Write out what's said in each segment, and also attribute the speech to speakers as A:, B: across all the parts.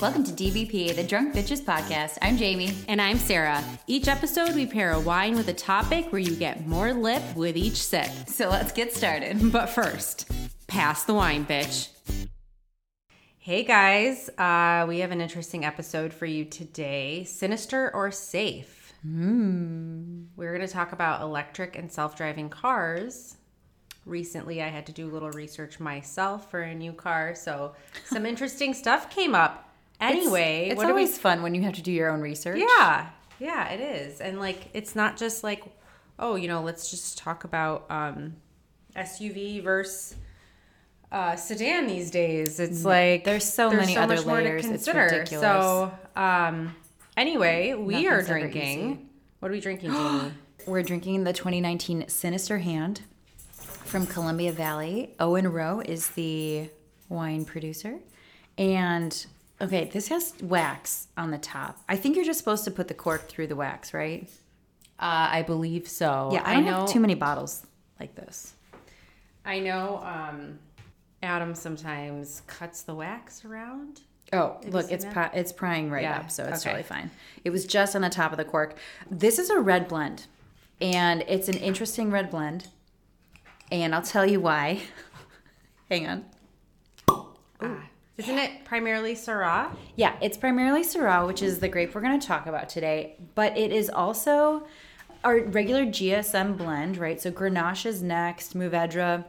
A: Welcome to DBP, the Drunk Bitches Podcast. I'm Jamie.
B: And I'm Sarah. Each episode, we pair a wine with a topic where you get more lip with each sip.
A: So let's get started.
B: But first, pass the wine, bitch. Hey guys, uh, we have an interesting episode for you today Sinister or Safe?
A: Hmm.
B: We're going to talk about electric and self driving cars. Recently, I had to do a little research myself for a new car, so some interesting stuff came up. Anyway,
A: it's,
B: what do we
A: always fun when you have to do your own research.
B: Yeah, yeah, it is. And like, it's not just like, oh, you know, let's just talk about um, SUV versus uh, sedan these days. It's like
A: There's so many other
B: much more to
A: layers. It's
B: consider.
A: ridiculous.
B: So, um, anyway, we
A: Nothing's
B: are drinking. What are we drinking, Jamie?
A: We're drinking the 2019 Sinister Hand from Columbia Valley. Owen Roe is the wine producer. And okay, this has wax on the top. I think you're just supposed to put the cork through the wax, right?
B: Uh, I believe so.
A: Yeah, I, don't have too many bottles like this.
B: I know. Um, Adam sometimes cuts the wax around.
A: Oh,
B: you
A: look, it's pri- it's prying right
B: Yeah,
A: up, so it's
B: okay.
A: totally fine. It was just on the top of the cork. This is a red blend, and it's an interesting red blend, and I'll tell you why. Hang on.
B: Ah, isn't it primarily Syrah?
A: Yeah, it's primarily Syrah, which is the grape we're going to talk about today, but it is also our regular GSM blend, right? So Grenache is next, Mourvedre.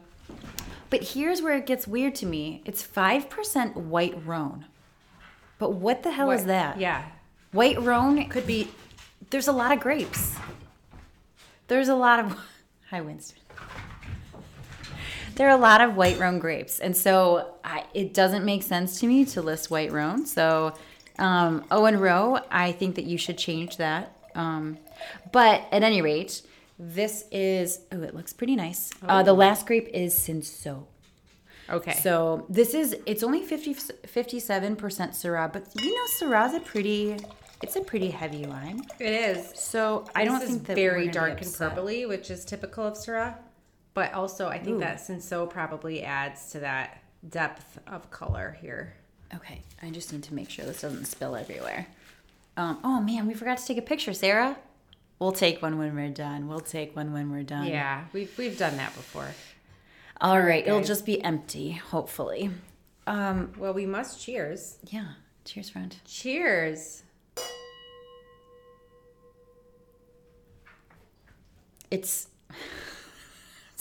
A: But here's where it gets weird to me. It's 5% white Rhone. But what the hell is that?
B: Yeah.
A: White Rhone could be. There's a lot of grapes. There's a lot of. Hi, Winston. There are a lot of white Rhone grapes, and so I, it doesn't make sense to me to list white Rhone. So, um, Owen Roe, I think that you should change that. Um, but at any rate, this is. Oh, it looks pretty nice. Uh, the last grape is Cinsault.
B: Okay.
A: So this is it's only 50 57% Syrah, but you know Syrah's a pretty it's a pretty heavy wine.
B: it is.
A: So I don't think that
B: very dark and purpley, which is typical of Syrah. But also, I think
A: Ooh.
B: that Cinsault probably adds to that depth of color here.
A: Okay, I just need to make sure this doesn't spill everywhere. Um, oh man, we forgot to take a picture, Sarah. We'll take one when we're done. We'll take one when we're done.
B: Yeah, we've we've done that before.
A: All right, it'll just be empty, hopefully. Um,
B: Well, we must cheers.
A: yeah. Cheers, friend.
B: Cheers.
A: It's.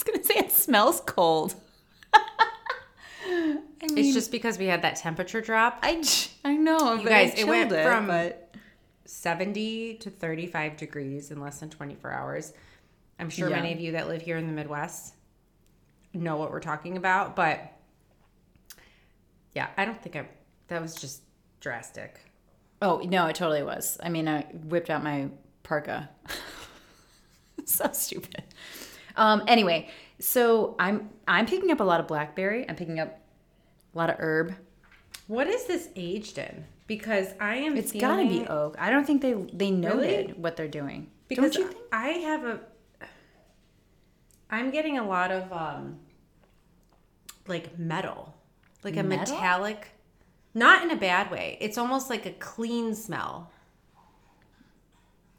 A: I was gonna say it smells cold. I mean,
B: It's just because we had that temperature drop.
A: I I know,
B: You guys, it went
A: chilled
B: from
A: but
B: 70 to 35 degrees in less than 24 hours. I'm sure
A: Yeah.
B: many of you that live here in the Midwest know what we're talking about, but yeah, I don't think I that was just drastic.
A: oh no, it totally was. I mean, I whipped out my parka. so stupid. Um. Anyway, so I'm I'm picking up a lot of blackberry. I'm picking up a lot of herb.
B: What is this aged in? Because I am
A: It's got to be oak. I don't think they they noted
B: Really?
A: what they're doing.
B: because
A: don't you think?
B: I have a I'm getting a lot of um like metal. Like a
A: Metal?
B: metallic not in a bad way. It's almost like a clean smell.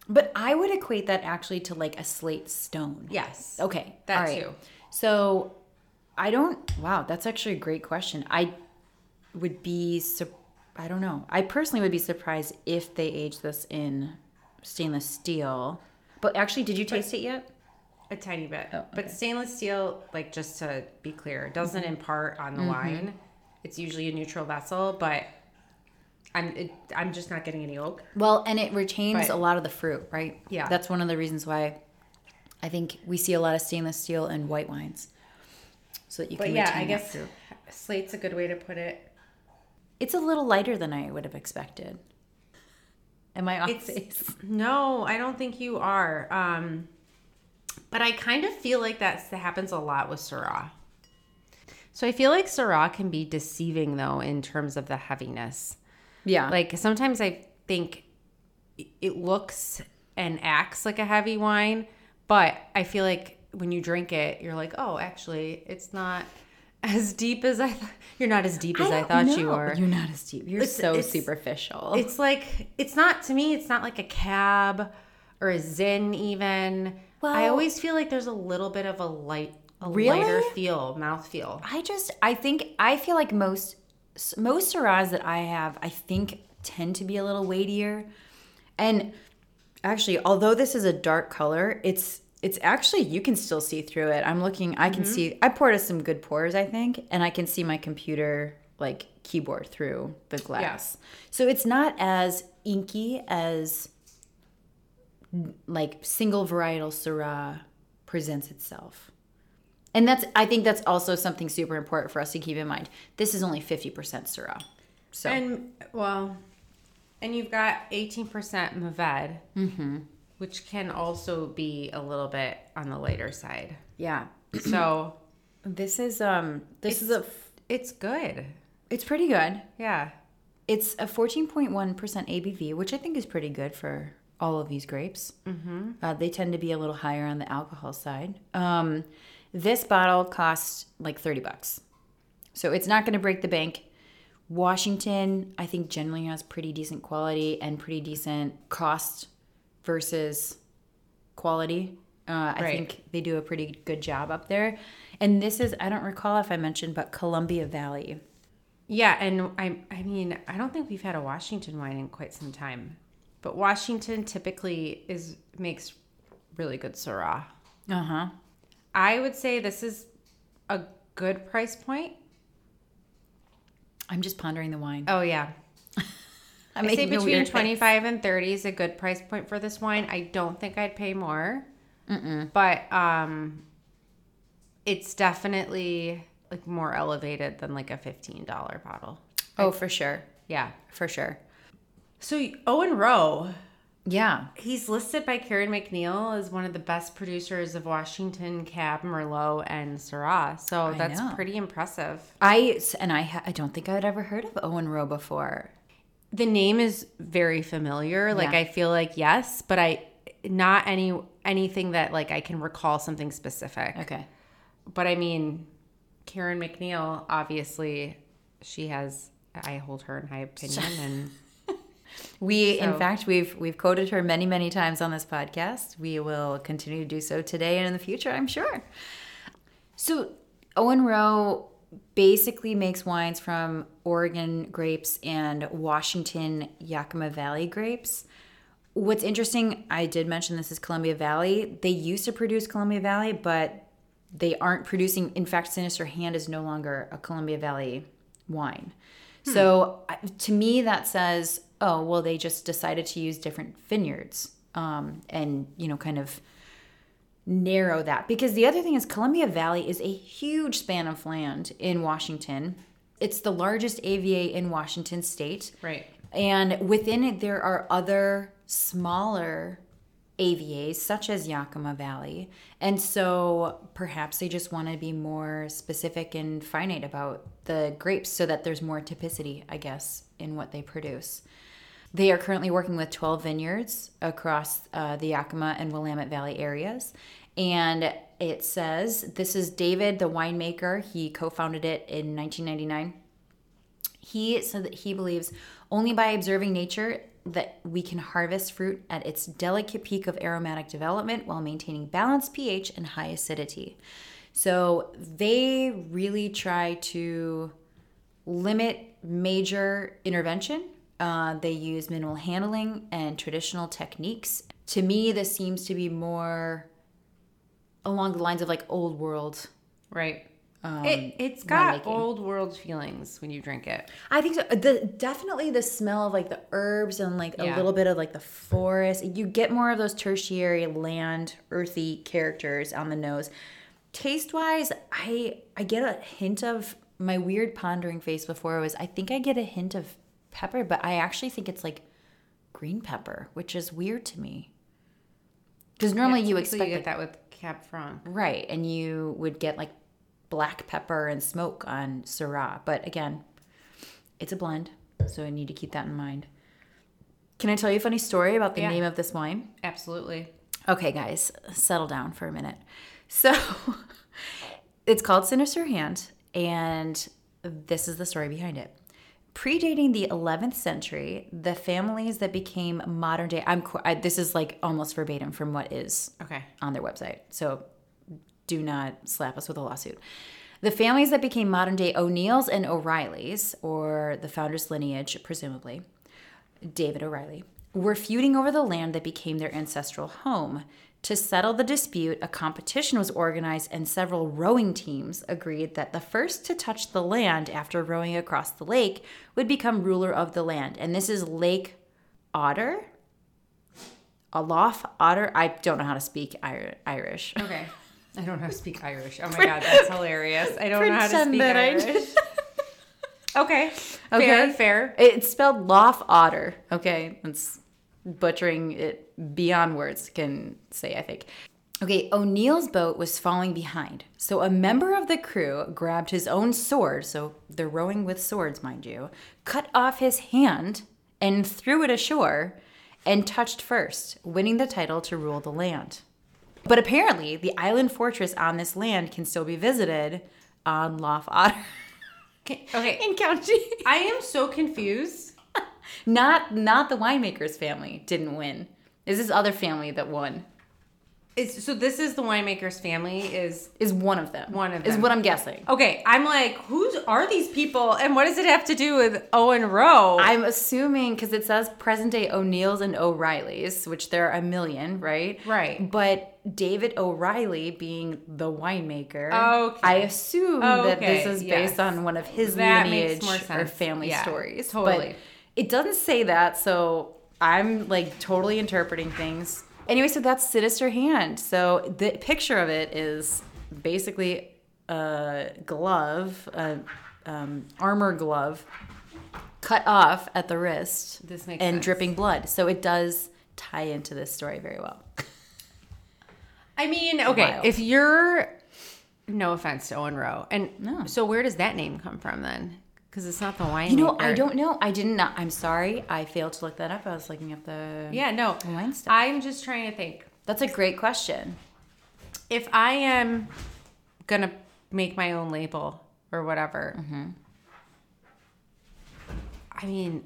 A: But I would equate that actually to like a slate stone.
B: Yes.
A: Okay.
B: That
A: all right.
B: too.
A: So I don't wow, that's actually a great question. I would be I don't know. I personally would be surprised if they aged this in stainless steel. But actually, did you taste it yet?
B: A tiny bit.
A: Oh,
B: But stainless steel, like just to be clear, doesn't mm-hmm. impart on the mm-hmm. wine. It's usually a neutral vessel, but I'm it, I'm just not getting any oak.
A: Well, and it retains a lot of the fruit, right?
B: Yeah.
A: That's one of the reasons why I think we see a lot of stainless steel in white wines. So that you
B: But
A: can
B: yeah,
A: retain
B: I guess
A: fruit.
B: slate's a good way to put it.
A: It's a little lighter than I would have expected. Am I off
B: It's
A: base?
B: no, I don't think you are. Um, but I kind of feel like that's, that happens a lot with Syrah. So I feel like Syrah can be deceiving though in terms of the heaviness.
A: Yeah.
B: Like sometimes I think it looks and acts like a heavy wine, but I feel like when you drink it, you're like, oh, actually, it's not as deep as I thought. You're not as deep as I,
A: don't
B: thought you
A: know.
B: were.
A: You're not as deep. You're
B: It's-
A: so
B: it's-
A: superficial.
B: It's like it's not to me. It's not like a cab or a Zin even.
A: Well, I
B: always feel like there's a little bit of a light, a
A: Really?
B: lighter feel, mouth feel.
A: I just I think I feel like most most Syrahs that I have I think tend to be a little weightier. And actually, although this is a dark color, it's it's actually you can still see through it. I'm looking I can mm-hmm. see I poured us some good pours, I think, and I can see my computer like keyboard through the glass. So it's not as inky as like single varietal Syrah presents itself. And that's I think that's also something super important for us to keep in mind. This is only 50% Syrah. So
B: And well, and you've got 18% Mourvedre,
A: Mm-hmm.
B: which can also be a little bit on the lighter side.
A: yeah.
B: So
A: This is um this is a
B: it's good.
A: it's pretty good.
B: Yeah.
A: It's a 14.1% ABV, which I think is pretty good for all of these grapes. Mm-hmm. Uh, they tend to be a little higher on the alcohol side. Um, this bottle costs like 30 bucks. So it's not going to break the bank. Washington, I think, generally has pretty decent quality and pretty decent cost versus quality. Uh, I
B: Right.
A: think they do a pretty good job up there. And this is, I don't recall if I mentioned, but Columbia Valley.
B: Yeah, and I I mean, I don't think we've had a Washington wine in quite some time. But Washington typically is makes really good Syrah.
A: Uh huh.
B: I would say this is a good price point.
A: I'm just pondering the wine.
B: Oh yeah.
A: I'm
B: I say between 25 and 30 is a good price point for this wine. I don't think I'd pay more. But um it's definitely like more elevated than like a $15 bottle.
A: Oh, for sure.
B: Yeah.
A: For sure.
B: So Owen Roe,
A: Yeah.
B: he's listed by Karen MacNeil as one of the best producers of Washington Cab, Merlot, and Syrah. So
A: I
B: that's
A: know.
B: pretty impressive.
A: I and I I don't think I'd ever heard of Owen Roe before.
B: The name is very familiar. Like
A: Yeah.
B: I feel like yes, but I not any anything that like I can recall something specific.
A: Okay.
B: But I mean, Karen MacNeil, obviously, she has. I hold her in high opinion, and
A: We in fact we've we've quoted her many many times on this podcast. We will continue to do so today and in the future, I'm sure. So Owen Roe basically makes wines from Oregon grapes and Washington Yakima Valley grapes. What's interesting, I did mention this is Columbia Valley. They used to produce Columbia Valley, but they aren't producing. In fact, Sinister Hand is no longer a Columbia Valley wine. Hmm. So uh, to me, that says, oh, well, they just decided to use different vineyards um, and, you know, kind of narrow that. Because the other thing is, Columbia Valley is a huge span of land in Washington. It's the largest AVA in Washington state.
B: right.
A: And within it, there are other smaller AVAs, such as Yakima Valley. And so perhaps they just want to be more specific and finite about the grapes so that there's more typicity, I guess, in what they produce. They are currently working with 12 vineyards across uh, the Yakima and Willamette Valley areas. And it says this is David, the winemaker. He co founded it in 1999 he said that he believes only by observing nature that we can harvest fruit at its delicate peak of aromatic development while maintaining balanced pH and high acidity. So they really try to limit major intervention. Uh, they use minimal handling and traditional techniques. To me, this seems to be more along the lines of like old world
B: Right.
A: Um,
B: it, it's got old world feelings when you drink it.
A: I think so. The definitely the smell of like the herbs and like a little bit of like the forest. You get more of those tertiary land, earthy characters on the nose. Taste wise, I I get a hint of my weird pondering face before was I think I get a hint of pepper, but I actually think it's like green pepper, which is weird to me. Because normally you expect
B: you
A: like,
B: that with Cab Franc.
A: right, and you would get like black pepper and smoke on Syrah. But again, it's a blend, so I need to keep that in mind. Can I tell you a funny story about the
B: Yeah.
A: name of this wine?
B: Absolutely.
A: Okay, guys, settle down for a minute. So, it's called Sinister Hand, And this is the story behind it. Predating the 11th century, the families that became modern day, I'm I, this is like almost verbatim from what is
B: Okay.
A: on their website. So do not slap us with a lawsuit. The families that became modern day O'Neills and O'Reillys, or the founder's lineage, presumably, David O'Reilly, were feuding over the land that became their ancestral home. To settle the dispute, a competition was organized, and several rowing teams agreed that the first to touch the land after rowing across the lake would become ruler of the land. And this is Lake Otter. Alof Otter. I don't know how to speak Irish.
B: Okay. I don't know how to speak Irish. Oh my god, that's hilarious. I don't know how to speak Irish. okay. Fair,
A: Okay.
B: fair.
A: It's spelled Lof Otter. Okay, it's butchering it beyond words can say. I think. Okay, O'Neill's boat was falling behind, so a member of the crew grabbed his own sword. So they're rowing with swords, mind you. Cut off his hand and threw it ashore, and touched first, winning the title to rule the land. But apparently, the island fortress on this land can still be visited on Lough Oughter
B: okay. Okay.
A: in County.
B: I am so confused.
A: Not not the winemakers family didn't win. Is this other family that won?
B: It's, so this is the winemaker's family is
A: Is one of them.
B: One of them Is
A: what I'm guessing.
B: Okay, I'm like, who's are these people and what does it have to do with Owen Roe?
A: I'm assuming because it says present day O'Neills and O'Reillys, which there are a million, right?
B: Right.
A: But David O'Reilly being the winemaker,
B: Okay.
A: I assume that this is
B: yes.
A: based on one of his
B: That
A: lineage or family
B: Yeah,
A: stories.
B: totally.
A: But it doesn't say that, so I'm like totally interpreting things. Anyway, so that's Sinister Hand. So the picture of it is basically a glove, a um, armor glove, cut off at the wrist and
B: sense.
A: dripping blood. So it does tie into this story very well.
B: I mean, okay,
A: Wild.
B: if you're no offense to Owen Roe. And
A: No.
B: so where does that name come from then? Because it's not the winemaker.
A: You know, I don't know. I didn't. I'm sorry. I failed to look that up. I was looking up the
B: Yeah, no.
A: wine stuff.
B: I'm just trying to think.
A: That's a great question.
B: If I am gonna make my own label or whatever,
A: Mm-hmm.
B: I mean,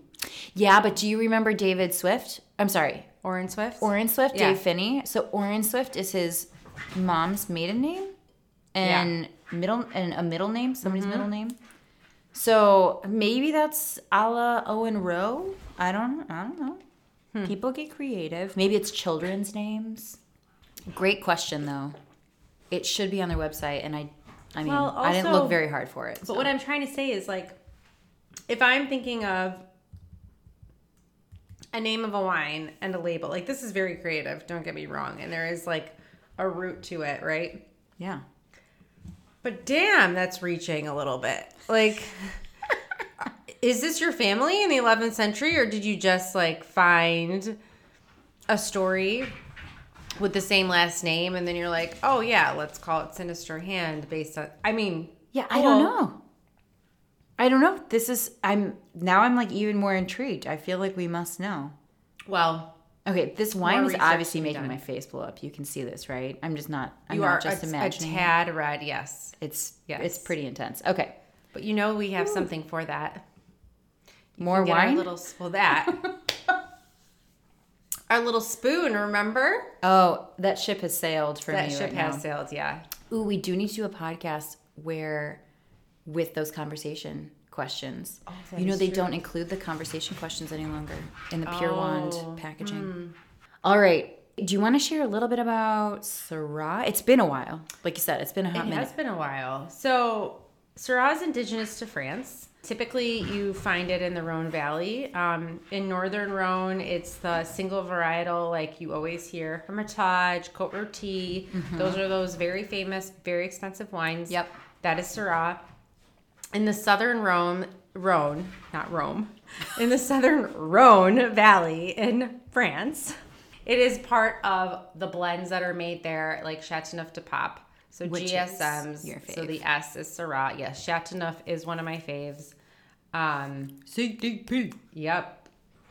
A: Yeah, but do you remember David Swift? I'm sorry,
B: Orin Swift.
A: Orin Swift,
B: Yeah.
A: Dave Phinney. So Orin Swift is his mom's maiden name and middle and a middle name, somebody's
B: Mm-hmm.
A: middle name. So maybe that's a la Owen Roe. I don't. I don't know.
B: Hmm.
A: People get creative. Maybe it's children's names. Great question though. It should be on their website, and I. I mean,
B: Well,
A: I didn't look very hard for it.
B: But
A: so.
B: what I'm trying to say is like, if I'm thinking of a name of a wine and a label, like this is very creative. Don't get me wrong, and there is like a root to it, right?
A: yeah.
B: But damn, that's reaching a little bit. Like, is this your family in the 11th century, or did you just like find a story with the same last name, and then you're like, oh yeah, let's call it Sinister Hand based on? I mean,
A: Yeah, I don't know. I don't know. This is I'm now I'm like even more intrigued. I feel like we must know.
B: Well,
A: Okay, this wine is obviously making
B: done.
A: my face blow up. You can see this, right? I'm just not I'm
B: you
A: not
B: are
A: just
B: a, a
A: imagining. it.
B: tad red, yes.
A: It's
B: Yes.
A: it's pretty intense. Okay.
B: But you know we have something for that.
A: More
B: Get our
A: wine?
B: little well that. our little spoon, remember?
A: oh, that ship has sailed for
B: That
A: me
B: ship
A: right
B: has
A: now.
B: sailed, yeah.
A: Ooh, we do need to do a podcast where with those conversation questions.
B: Oh,
A: you know they
B: true.
A: don't include the conversation questions any longer in the Pure Wand
B: Oh,
A: packaging. All right. Do you want to share a little bit about Syrah? It's been a while. Like you said, it's been a hot
B: It
A: minute.
B: It has been a while. So, Syrah is indigenous to France. Typically, you find it in the Rhone Valley. Um, in northern Rhone, it's the single varietal, like you always hear Hermitage, Côte Rôtie. Those are those very famous, very expensive wines.
A: Yep.
B: That is Syrah. In the southern Rhone, Rhone, not Rome, in the southern Rhone Valley in France, it is part of the blends that are made there, like Chateauneuf de Pape. So
A: Which is
B: GSMs.
A: your
B: So the S is Syrah. Yes, Chateauneuf is one of my faves. Um,
A: CDP.
B: yep.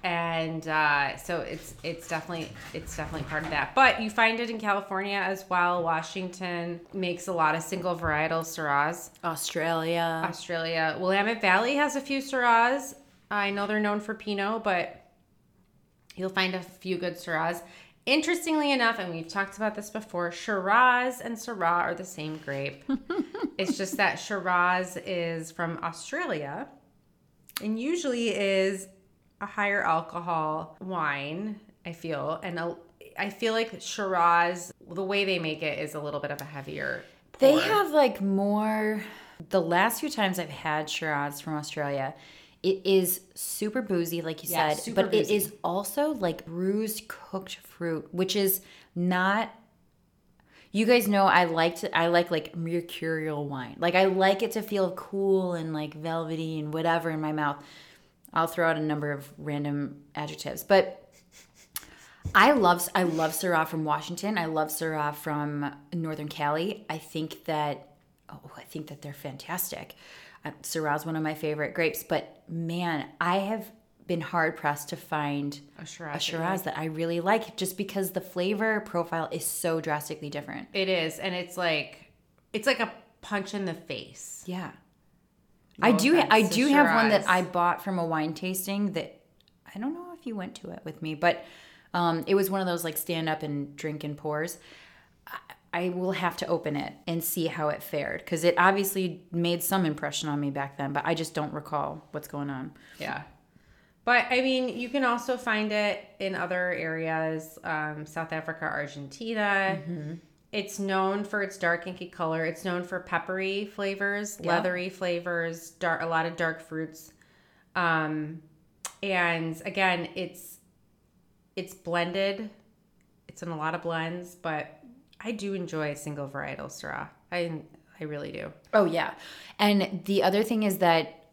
B: And uh, so it's it's definitely it's definitely part of that. But you find it in California as well. Washington makes a lot of single varietal Syrahs.
A: Australia.
B: Australia, Willamette Valley has a few Syrahs. I know they're known for Pinot, but you'll find a few good Syrahs. Interestingly enough, and we've talked about this before, Shiraz and Syrah are the same grape. it's just that Shiraz is from Australia and usually is a higher alcohol wine, I feel. And a, I feel like Shiraz, the way they make it is a little bit of a heavier.
A: They have like more. The last few times I've had Shiraz from Australia, it is super boozy, like you
B: Yeah,
A: said, but
B: boozy.
A: it is also like bruised cooked fruit, which is not. You guys know I like to I like like mercurial wine. Like I like it to feel cool and like velvety and whatever in my mouth. I'll throw out a number of random adjectives, but I love I love Syrah from Washington. I love Syrah from Northern Cali. I think that oh, I think that they're fantastic. Uh, Syrah is one of my favorite grapes, but man, I have been hard pressed to find
B: a Shiraz.
A: a Shiraz that I really like, just because the flavor profile is so drastically different.
B: It is, and it's like it's like a punch in the face.
A: Yeah,
B: No
A: I do. I do have one that I bought from a wine tasting that I don't know if you went to it with me, but um, it was one of those like stand up and drink and pours. I, I will have to open it and see how it fared because it obviously made some impression on me back then, but I just don't recall what's going on.
B: Yeah. But I mean, you can also find it in other areas, um, South Africa, Argentina.
A: Mm-hmm.
B: It's known for its dark inky color. It's known for peppery flavors, leathery flavors, dark a lot of dark fruits. Um, and again, it's it's blended. It's in a lot of blends, but I do enjoy a single varietal Syrah. I I really do.
A: Oh yeah, and the other thing is that,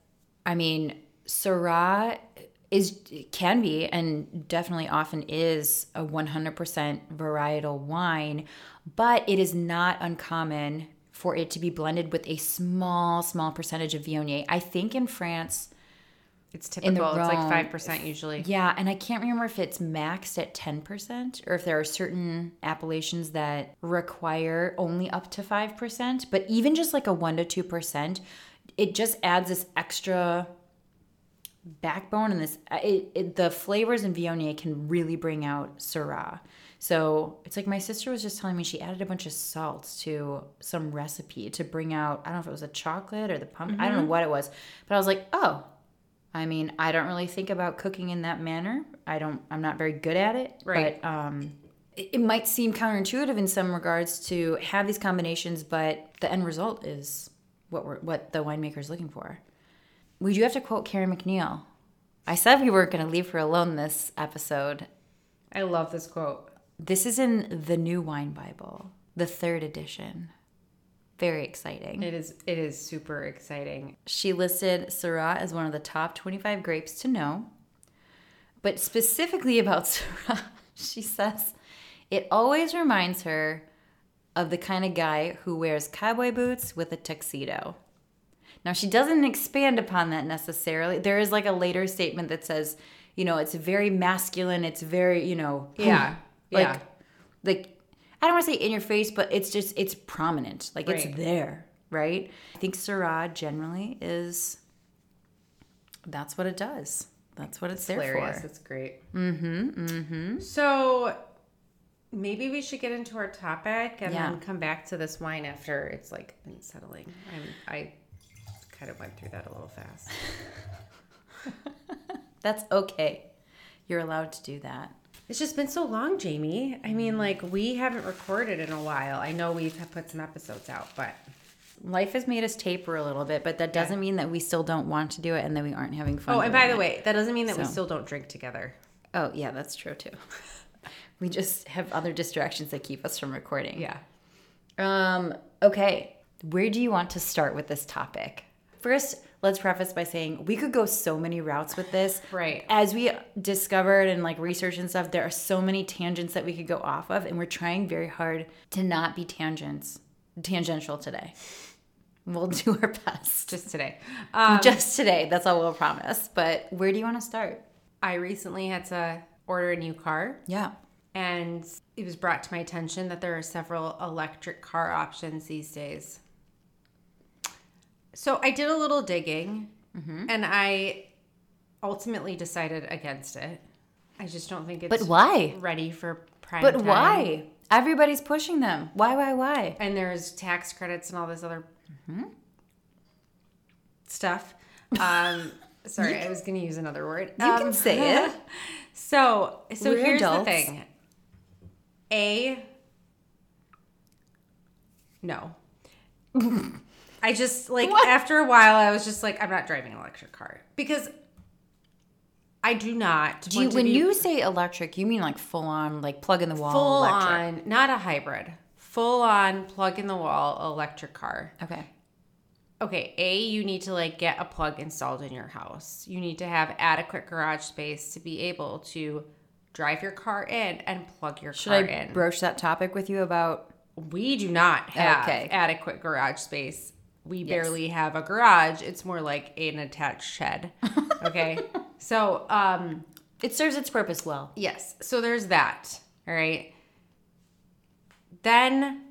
A: I mean, Syrah is can be and definitely often is a 100% varietal wine, but it is not uncommon for it to be blended with a small, small percentage of Viognier. I think in France,
B: It's
A: the
B: typical. It's like five percent usually.
A: yeah, and I can't remember if it's maxed at 10% or if there are certain appellations that require only up to 5%. But even just like a 1% to 2%, it just adds this extra backbone and this, it, it, the flavors in Viognier can really bring out Syrah. So it's like my sister was just telling me she added a bunch of salt to some recipe to bring out, I don't know if it was a chocolate or the pumpkin, I don't know what it was. But I was like, oh, I mean, I don't really think about cooking in that manner. I don't. I'm not very good at it.
B: Right.
A: But um, it, it might seem counterintuitive in some regards to have these combinations, but the end result is what we're what the winemaker is looking for. We do have to quote Karen MacNeil. I said we weren't going to leave her alone this episode.
B: I love this quote.
A: This is in the New Wine Bible, the third edition. Very exciting.
B: It is it is super exciting.
A: She listed Syrah as one of the top 25 grapes to know. But specifically about Syrah, she says it always reminds her of the kind of guy who wears cowboy boots with a tuxedo. Now, she doesn't expand upon that necessarily. There is like a later statement that says, you know, it's very masculine, it's very, you know,
B: Yeah.
A: like,
B: yeah.
A: like I don't want to say in your face, but it's just it's prominent, like
B: Right.
A: it's there, right? I think Syrah generally is. That's what it does. That's what it's, there
B: Hilarious.
A: for.
B: It's great. Mm-hmm. Mm-hmm. So maybe we should get into our topic and
A: Yeah.
B: then come back to this wine after it's like been settling. I'm, I kind of went through that a little fast.
A: That's okay. You're allowed to do that.
B: It's just been so long, Jamie. I mean, like we haven't recorded in a while. I know we've put some episodes out, but
A: Life has made us taper a little bit, but that doesn't mean that we still don't want to do it and that we aren't having fun.
B: oh, and by the
A: it.
B: way, that doesn't mean that we still don't drink together.
A: oh yeah, that's true too. we just have other distractions that keep us from recording.
B: Yeah.
A: Um, okay. Where do you want to start with this topic? First, let's preface by saying we could go so many routes with this.
B: Right.
A: As we discovered and like research and stuff, there are so many tangents that we could go off of, and we're trying very hard to not be tangents tangential today. We'll do our best.
B: Just today. Um,
A: Just today. That's all we'll promise. But where do you want to start?
B: I recently had to order a new car,
A: Yeah.
B: and it was brought to my attention that there are several electric car options these days. So I did a little digging, and I ultimately decided against it. I just don't think it's
A: But why?
B: ready for prime
A: But
B: time.
A: why? Everybody's pushing them. Why, why, why?
B: and there's tax credits and all this other
A: Mm-hmm.
B: stuff. Um, sorry, I was going to use another word.
A: You
B: Um,
A: can say it.
B: So, so
A: We're
B: here's
A: adults.
B: the thing. A, no. I just like
A: What?
B: after a while, I was just like, I'm not driving an electric car because I do not.
A: Do you, when
B: be
A: you say electric, you mean like full on, like plug in the wall
B: full
A: electric?
B: on, not a hybrid, full on plug in the wall electric car.
A: Okay.
B: Okay, A, you need to like get a plug installed in your house. You need to have adequate garage space to be able to drive your car in and plug your
A: Should
B: car
A: I
B: in.
A: broach that topic with you about?
B: we do not have
A: Okay.
B: adequate garage space. We barely have a garage. It's more like an attached shed. Okay. so, um,
A: It serves its purpose well.
B: Yes. So there's that. All right. Then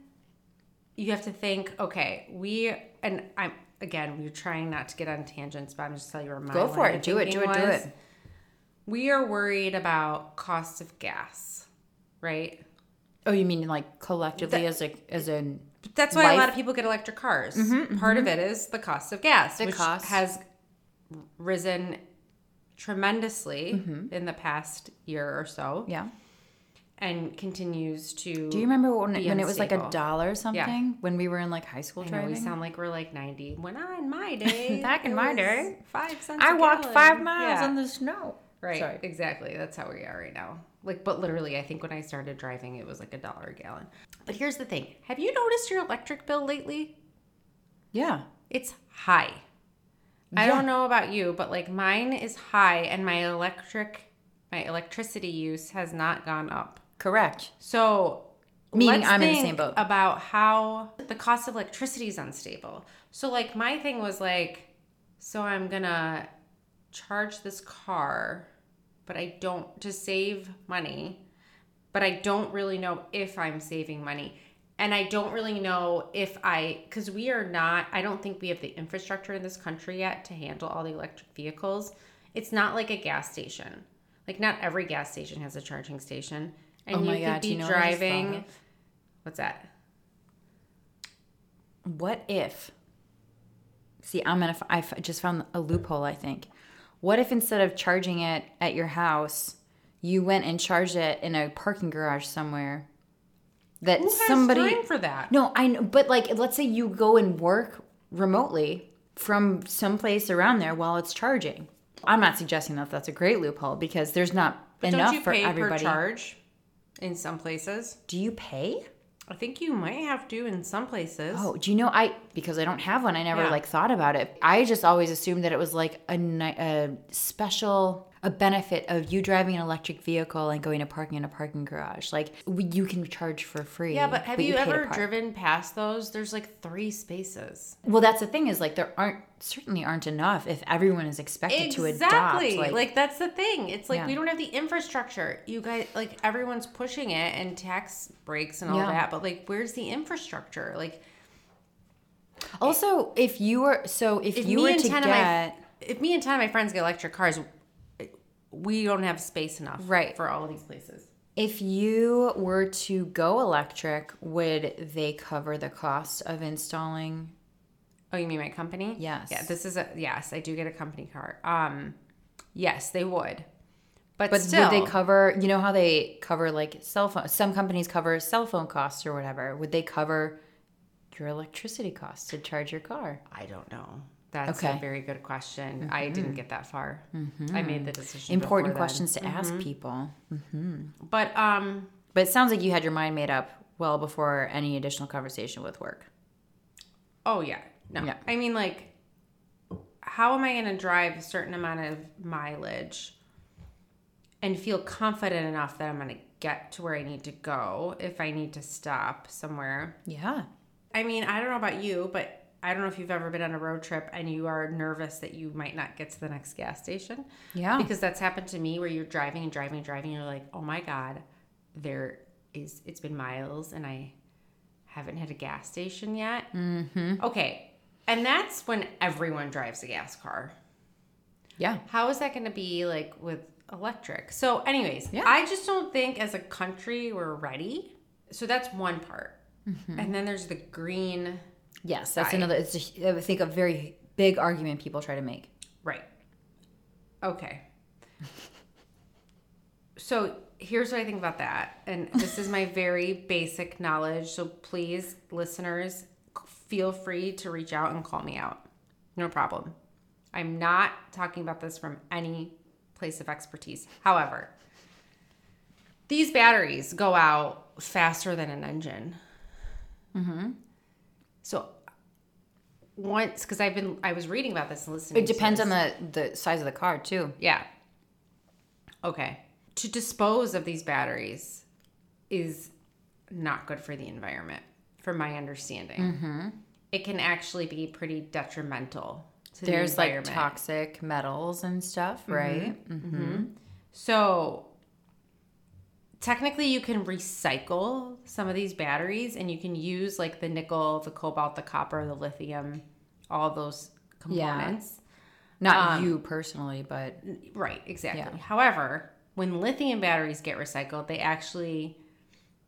B: you have to think, okay, we and I'm again, we're trying not to get on tangents, but I'm just telling you where my
A: Go for it. Do it. Do it. Do
B: was.
A: it.
B: We are worried about cost of gas, right?
A: Oh, you mean like collectively as a as a
B: But that's why a lot of people get electric cars. Part of it is the cost of gas,
A: The
B: which
A: cost.
B: has risen tremendously
A: Mm-hmm.
B: in the past year or so
A: yeah?
B: and continues to
A: Do you remember when, when it was like a dollar something when we were in like high school
B: I know
A: driving?
B: we sound like we're like 90. When I in my day,
A: Back in my day,
B: five cents.
A: I walked
B: gallon.
A: five miles
B: Yeah.
A: in the snow.
B: Right.
A: Sorry.
B: Exactly. That's how we are right now. Like, but literally, I think when I started driving, it was like a dollar a gallon. But here's the thing: Have you noticed your electric bill lately?
A: Yeah.
B: It's high. I don't know about you, but like mine is high, and my electric, my electricity use has not gone up.
A: Correct.
B: So,
A: Meaning I'm in the same boat.
B: About how the cost of electricity is unstable. So, like, my thing was like, so I'm gonna charge this car, but I don't to save money, but I don't really know if I'm saving money. And I don't really know if I, because we are not, I don't think we have the infrastructure in this country yet to handle all the electric vehicles. It's not like a gas station. Like, not every gas station has a charging station. And
A: Oh my
B: you
A: God,
B: could
A: do
B: be
A: you know
B: driving.
A: of?
B: What's that?
A: What if? See, I'm gonna. I just found a loophole. I think. What if instead of charging it at your house, you went and charged it in a parking garage somewhere? That
B: Who has
A: somebody.
B: time for that?
A: No, I know, but like, let's say you go and work remotely from someplace around there while it's charging. I'm not suggesting that that's a great loophole because there's not
B: But
A: enough
B: don't you
A: for
B: pay
A: everybody.
B: per charge in some places?
A: Do you pay?
B: I think you might have to in some places.
A: Oh, do you know I because I don't have one. I never
B: Yeah.
A: like thought about it. I just always assumed that it was like a, ni- a special a benefit of you driving an electric vehicle and going to parking in a parking garage. Like you can charge for free.
B: yeah, but have you,
A: pay to
B: ever driven past those? There's like three spaces.
A: Well, that's the thing is like there aren't certainly aren't enough if everyone is expected to adopt.
B: Exactly.
A: adopt.
B: Like, that's the thing. It's like
A: Yeah.
B: we don't have the infrastructure. You guys, like everyone's pushing it and tax breaks and all
A: Yeah.
B: that, but like, where's the infrastructure? Like,
A: also, if you were so if,
B: if
A: you were
B: and
A: to get
B: of my if me and ten of my friends get electric cars, we don't have space enough
A: Right.
B: for all of these places.
A: If you were to go electric, would they cover the cost of installing?
B: Oh, you mean my company?
A: Yes.
B: Yeah, this is a yes. I do get a company car. Um, yes, they would, but,
A: But
B: still,
A: would they cover? You know how they cover like cell phone? Some companies cover cell phone costs or whatever. Would they cover your electricity costs to charge your car?
B: I don't know. That's
A: Okay. Mm-hmm.
B: a very good question. I didn't get that far. I made the decision.
A: Important questions to ask people.
B: But um,
A: But it sounds like you had your mind made up well before any additional conversation with work.
B: oh yeah, no.
A: Yeah.
B: I mean, like, how am I going to drive a certain amount of mileage and feel confident enough that I'm going to get to where I need to go if I need to stop somewhere?
A: Yeah.
B: I mean, I don't know about you, but I don't know if you've ever been on a road trip and you are nervous that you might not get to the next gas station.
A: Yeah.
B: Because that's happened to me where you're driving and driving and driving. And you're like, oh my God, there is, it's been miles and I haven't hit a gas station yet. Mm-hmm. Okay. And that's when everyone drives a gas car.
A: Yeah.
B: How is that going to be like with electric? So, anyways,
A: Yeah.
B: I just don't think as a country we're ready. So, that's one part. And then there's the green
A: Yes, that's another. It's a, I think a very big argument people try to make.
B: Right. Okay. so here's what I think about that. And this is my very basic knowledge. So please, listeners, feel free to reach out and call me out. No problem. I'm not talking about this from any place of expertise. However, these batteries go out faster than an engine. Mm-hmm. So once, because I've been, I was reading about this and listening.
A: It depends on the the size of the car too.
B: Yeah. Okay. To dispose of these batteries is not good for the environment, from my understanding.
A: Mm-hmm.
B: It can actually be pretty detrimental to
A: There's
B: the
A: like toxic metals and stuff, right? Mm-hmm.
B: So technically you can recycle some of these batteries and you can use like the nickel, the cobalt, the copper, the lithium, all those components. Yeah.
A: Not
B: Um,
A: you personally, but
B: Right, exactly.
A: Yeah.
B: However, when lithium batteries get recycled, they actually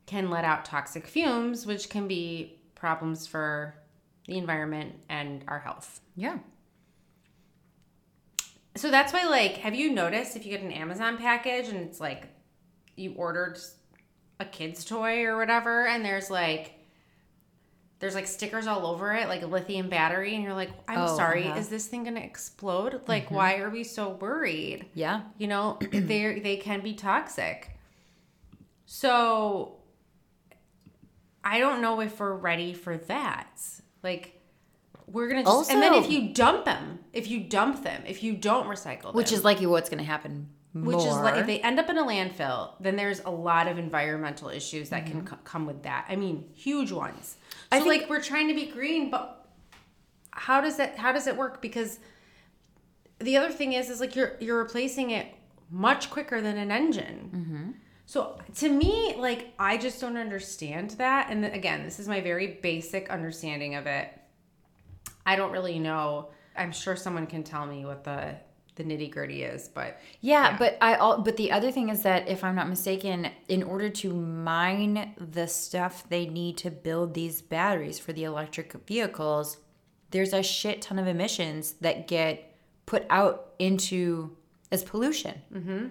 B: can let out toxic fumes, which can be problems for the environment and our health.
A: yeah.
B: So that's why, like, have you noticed if you get an Amazon package and it's like you ordered a kid's toy or whatever, and there's like, there's like stickers all over it, like a lithium battery, and you're like, I'm
A: Oh,
B: sorry,
A: uh-huh.
B: is this thing gonna explode? Like, why are we so worried?
A: Yeah.
B: you know they they can be toxic so i don't know if we're ready for that like we're gonna just and then if you dump them if you dump them if you don't recycle them
A: Which is like what's going to happen.
B: which is like if they end up in a landfill then there's a lot of environmental issues that
A: Mm-hmm.
B: can co- come with that. I mean huge ones.
A: I
B: so
A: think-
B: like we're trying to be green but how does that how does it work? Because the other thing is is like you're you're replacing it much quicker than an engine.
A: Mm-hmm.
B: so to me like i just don't understand that. And again this is my very basic understanding of it. I don't really know. I'm sure someone can tell me what the the nitty gritty is but
A: Yeah,
B: Yeah.
A: but I all but the other thing is that if I'm not mistaken, in order to mine the stuff they need to build these batteries for the electric vehicles, there's a shit ton of emissions that get put out into as pollution. Mm-hmm.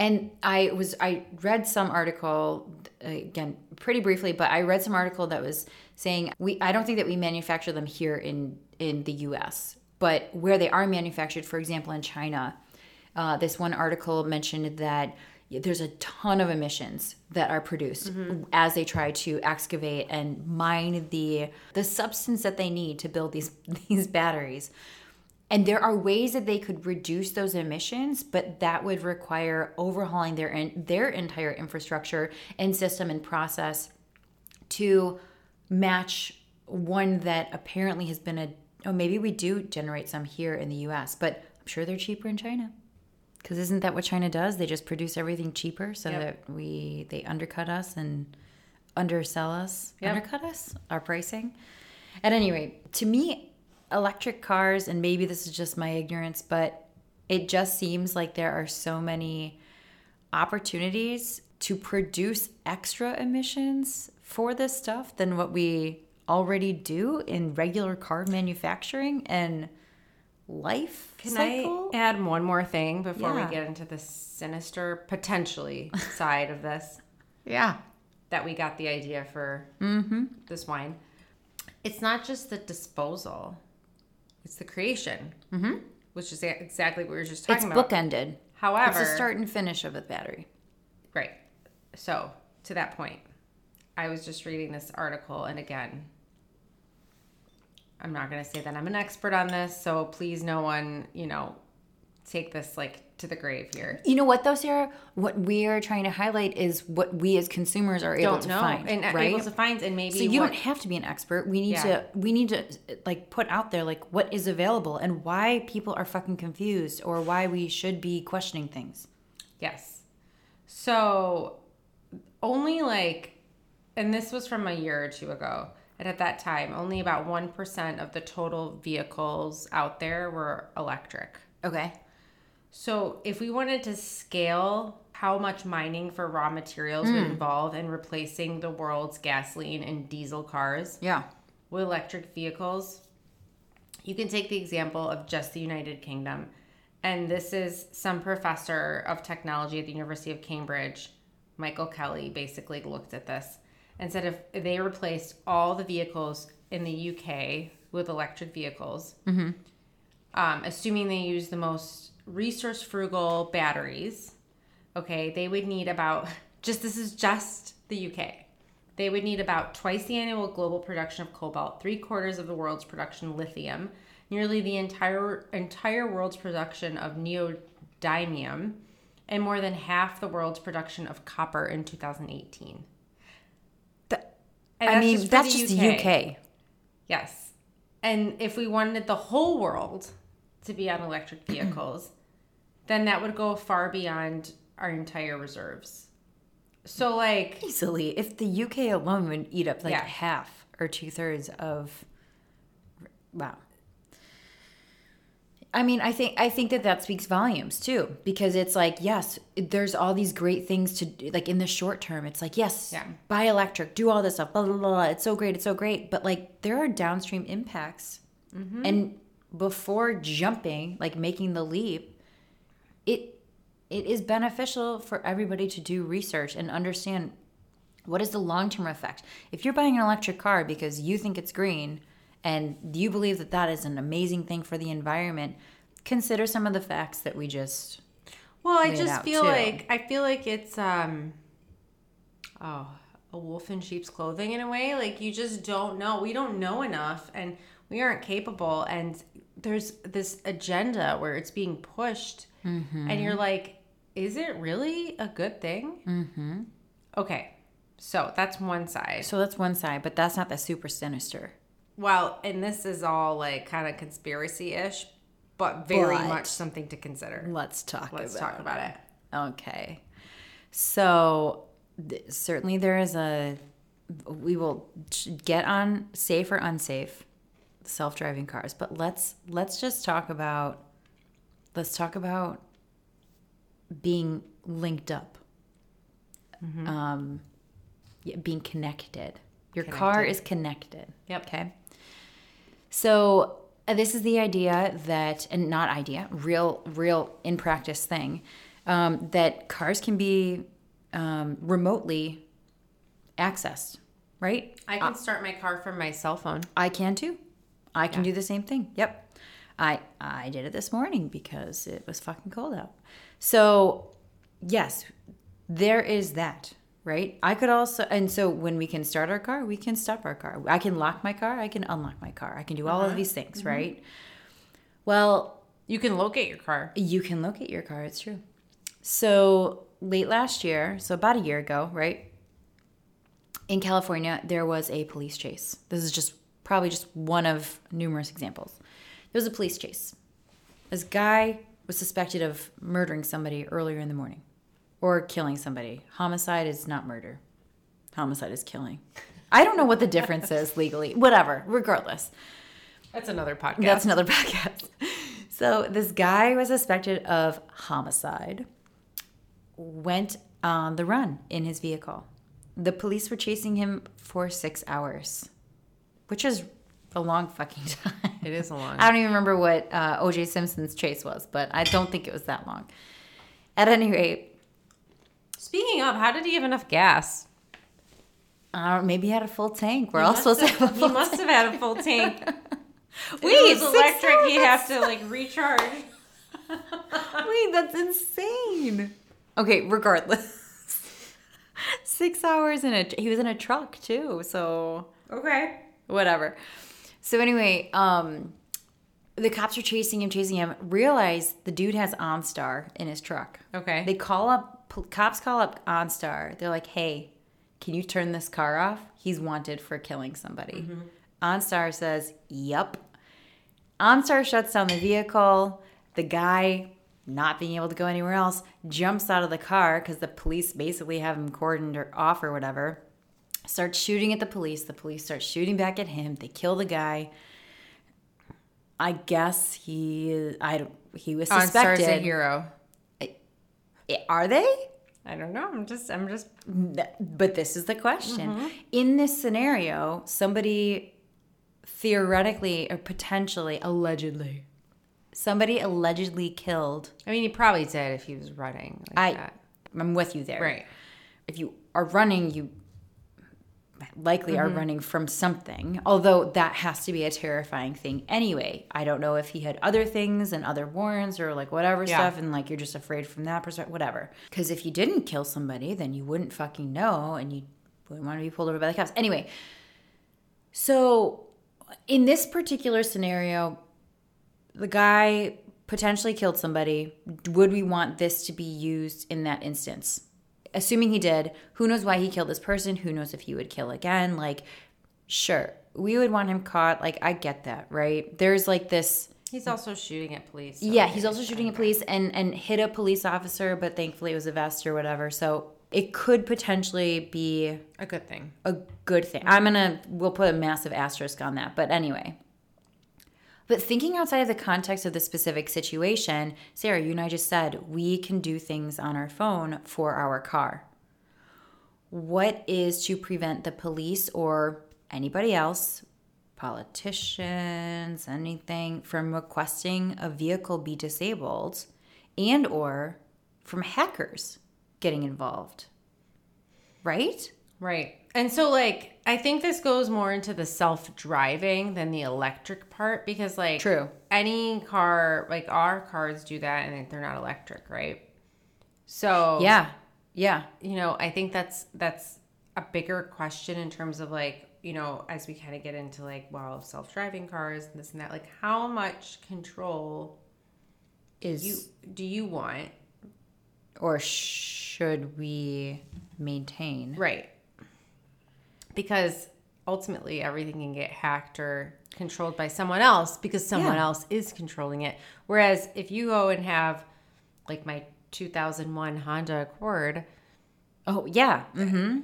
A: And I was I read some article again pretty briefly, but I read some article that was saying we I don't think that we manufacture them here in in the U.S. But where they are manufactured, for example, in China, uh, this one article mentioned that there's a ton of emissions that are produced as they try to excavate and mine the the substance that they need to build these these batteries. And there are ways that they could reduce those emissions, but that would require overhauling their in, their entire infrastructure and system and process to match one that apparently has been a oh maybe we do generate some here in the US, but I'm sure they're cheaper in China. Cuz isn't that what China does? They just produce everything cheaper so
B: Yep.
A: that we they undercut us and undersell us,
B: Yep.
A: undercut us our pricing. At any rate, to me electric cars and maybe this is just my ignorance, but it just seems like there are so many opportunities to produce extra emissions for this stuff than what we already do in regular car manufacturing and life
B: Can
A: cycle.
B: I add one more thing before
A: Yeah.
B: we get into the sinister, potentially side of this
A: yeah.
B: that we got the idea for
A: Mm-hmm.
B: this wine? It's not just the disposal; it's the creation, mm-hmm. which is exactly what we were just
A: It's
B: talking about.
A: It's bookended.
B: However,
A: It's the start and finish of a battery.
B: Right. So, to that point, I was just reading this article, and again, I'm not going to say that I'm an expert on this, so please, no one, you know, take this like to the grave here.
A: You know what though, Sarah? What we are trying to highlight is what we as consumers are able
B: Don't
A: to
B: know
A: find,
B: and uh,
A: right?
B: able to find and maybe
A: so you
B: what-
A: don't have to be an expert. We need
B: Yeah.
A: to we need to like put out there like what is available and why people are fucking confused or why we should be questioning things.
B: Yes. So only like, and this was from a year or two ago. And at that time, only about 1% of the total vehicles out there were electric.
A: Okay.
B: So if we wanted to scale how much mining for raw materials
A: Hmm.
B: would involve in replacing the world's gasoline and diesel cars
A: Yeah.
B: with electric vehicles, you can take the example of just the United Kingdom. And this is some professor of technology at the University of Cambridge, Michael Kelly, basically looked at this and said if they replaced all the vehicles in the UK with electric vehicles, um, assuming they use the most resource frugal batteries, okay, they would need about, just this is just the UK. They would need about twice the annual global production of cobalt, three quarters of the world's production of lithium, nearly the entire entire world's production of neodymium, and more than half the world's production of copper in 2018. And
A: I mean,
B: just
A: that's
B: the
A: just the UK.
B: Yes. And if we wanted the whole world to be on electric vehicles, then that would go far beyond our entire reserves. So, like,
A: Easily, if the UK alone would eat up like
B: Yeah.
A: half or two thirds of, wow. I mean, I think I think that that speaks volumes too, because it's like, yes, there's all these great things to do, like in the short term. It's like, yes,
B: Yeah.
A: buy electric, do all this stuff, blah blah blah. It's so great, it's so great, but like there are downstream impacts, mm-hmm. and before jumping, like making the leap, it it is beneficial for everybody to do research and understand what is the long-term effect if you're buying an electric car because you think it's green and do you believe that that is an amazing thing for the environment consider some of the facts that we just
B: well, I just feel
A: too.
B: like, I feel like it's, um, oh, a wolf in sheep's clothing in a way. Like, you just don't know. We don't know enough and we aren't capable. And there's this agenda where it's being pushed, and you're like, is it really a good thing? Mm-hmm. Okay. So that's one side.
A: so that's one side but that's not the super sinister
B: Well, and this is all like kind of conspiracy ish, but very
A: But-
B: much something to consider.
A: let's talk
B: Let's
A: about
B: talk about it.
A: Okay. So th- certainly there is a we will get on safe or unsafe self-driving cars, but let's let's just talk about let's talk about being linked up. Um yeah, being connected. Your car is connected.
B: Yep.
A: Okay. So uh, this is the idea that, and not idea, real, real in practice thing, um, that cars can be um, remotely accessed, right?
B: I can start my car from my cell phone.
A: I can too. I can do the same thing. Yep. I I did it this morning because it was fucking cold out. So, yes, there is that, right? I could also and so when we can start our car, we can stop our car. I can lock my car, I can unlock my car. I can do all of uh-huh. these things, mm-hmm. right? Well,
B: You can locate your car.
A: you can locate your car, it's true. So, late last year, so about a year ago, right? In California, there was a police chase. This is just probably just one of numerous examples. There was a police chase. This guy was suspected of murdering somebody earlier in the morning or killing somebody. Homicide is not murder. Homicide is killing. I don't know what the difference is legally. Whatever, regardless.
B: That's another podcast.
A: That's another podcast. So this guy was suspected of homicide, went on the run in his vehicle. The police were chasing him for six hours, which is a long fucking time.
B: it is a long.
A: I don't even remember what uh, OJ Simpson's chase was, but I don't think it was that long. At any rate,
B: Speaking of, how did he have enough gas?
A: I don't, maybe he had a full tank. We're
B: He
A: all supposed to
B: have-
A: have a
B: He must
A: tank.
B: have had a full tank.
A: Wait,
B: it was electric. He'd have to like recharge.
A: Wait, that's insane. Okay, regardless. Six hours in a he was in a truck too, so
B: Okay.
A: whatever. So anyway, um the cops are chasing him, chasing him. Realize the dude has OnStar in his truck.
B: Okay.
A: They call up, cops call up OnStar. They're like, hey, can you turn this car off? He's wanted for killing somebody. OnStar says, yup. OnStar shuts down the vehicle. The guy, not being able to go anywhere else, jumps out of the car because the police basically have him cordoned or off or whatever. Starts shooting at the police. The police start shooting back at him. They kill the guy. I guess he, I he was suspected.
B: OnStar's a hero.
A: Are they?
B: I don't know. I'm just I'm just
A: But this is the question. Mm-hmm. In this scenario, somebody theoretically or potentially, allegedly, somebody allegedly killed.
B: I mean he probably did if he was running like
A: I,
B: that.
A: I'm with you there.
B: Right.
A: If you are running, you likely
B: Mm-hmm.
A: are running from something. Although that has to be a terrifying thing anyway. I don't know if he had other things and other warrants or like whatever
B: Yeah.
A: stuff, and like you're just afraid from that perspective, whatever. Because if you didn't kill somebody, then you wouldn't fucking know, and you wouldn't want to be pulled over by the cops. Anyway, so in this particular scenario, the guy potentially killed somebody. Would we want this to be used in that instance? Assuming he did, who knows why he killed this person? Who knows if he would kill again? Like, sure, we would want him caught. Like, I get that, right? There's like this.
B: He's also shooting at police. so
A: Yeah, he's also shooting at police and and hit a police officer, but thankfully it was a vest or whatever. So it could potentially be
B: A good thing.
A: a good thing. I'm gonna we'll put a massive asterisk on that. But anyway. But thinking outside of the context of the specific situation, Sarah, you and I just said we can do things on our phone for our car. What is to prevent the police or anybody else, politicians, anything, from requesting a vehicle be disabled and or from hackers getting involved? Right?
B: Right. And so like I think this goes more into the self-driving than the electric part because like
A: True.
B: any car like our cars do that and they're not electric, right? So
A: Yeah. Yeah.
B: you know, I think that's that's a bigger question in terms of like, you know, as we kind of get into like, wow, self-driving cars and this and that, like how much control
A: Is
B: you do you want?
A: or should we maintain?
B: Right. Because ultimately everything can get hacked or controlled by someone else because someone
A: Yeah.
B: else is controlling it. Whereas if you go and have like my 2001 Honda Accord,
A: Oh yeah. Mm-hmm.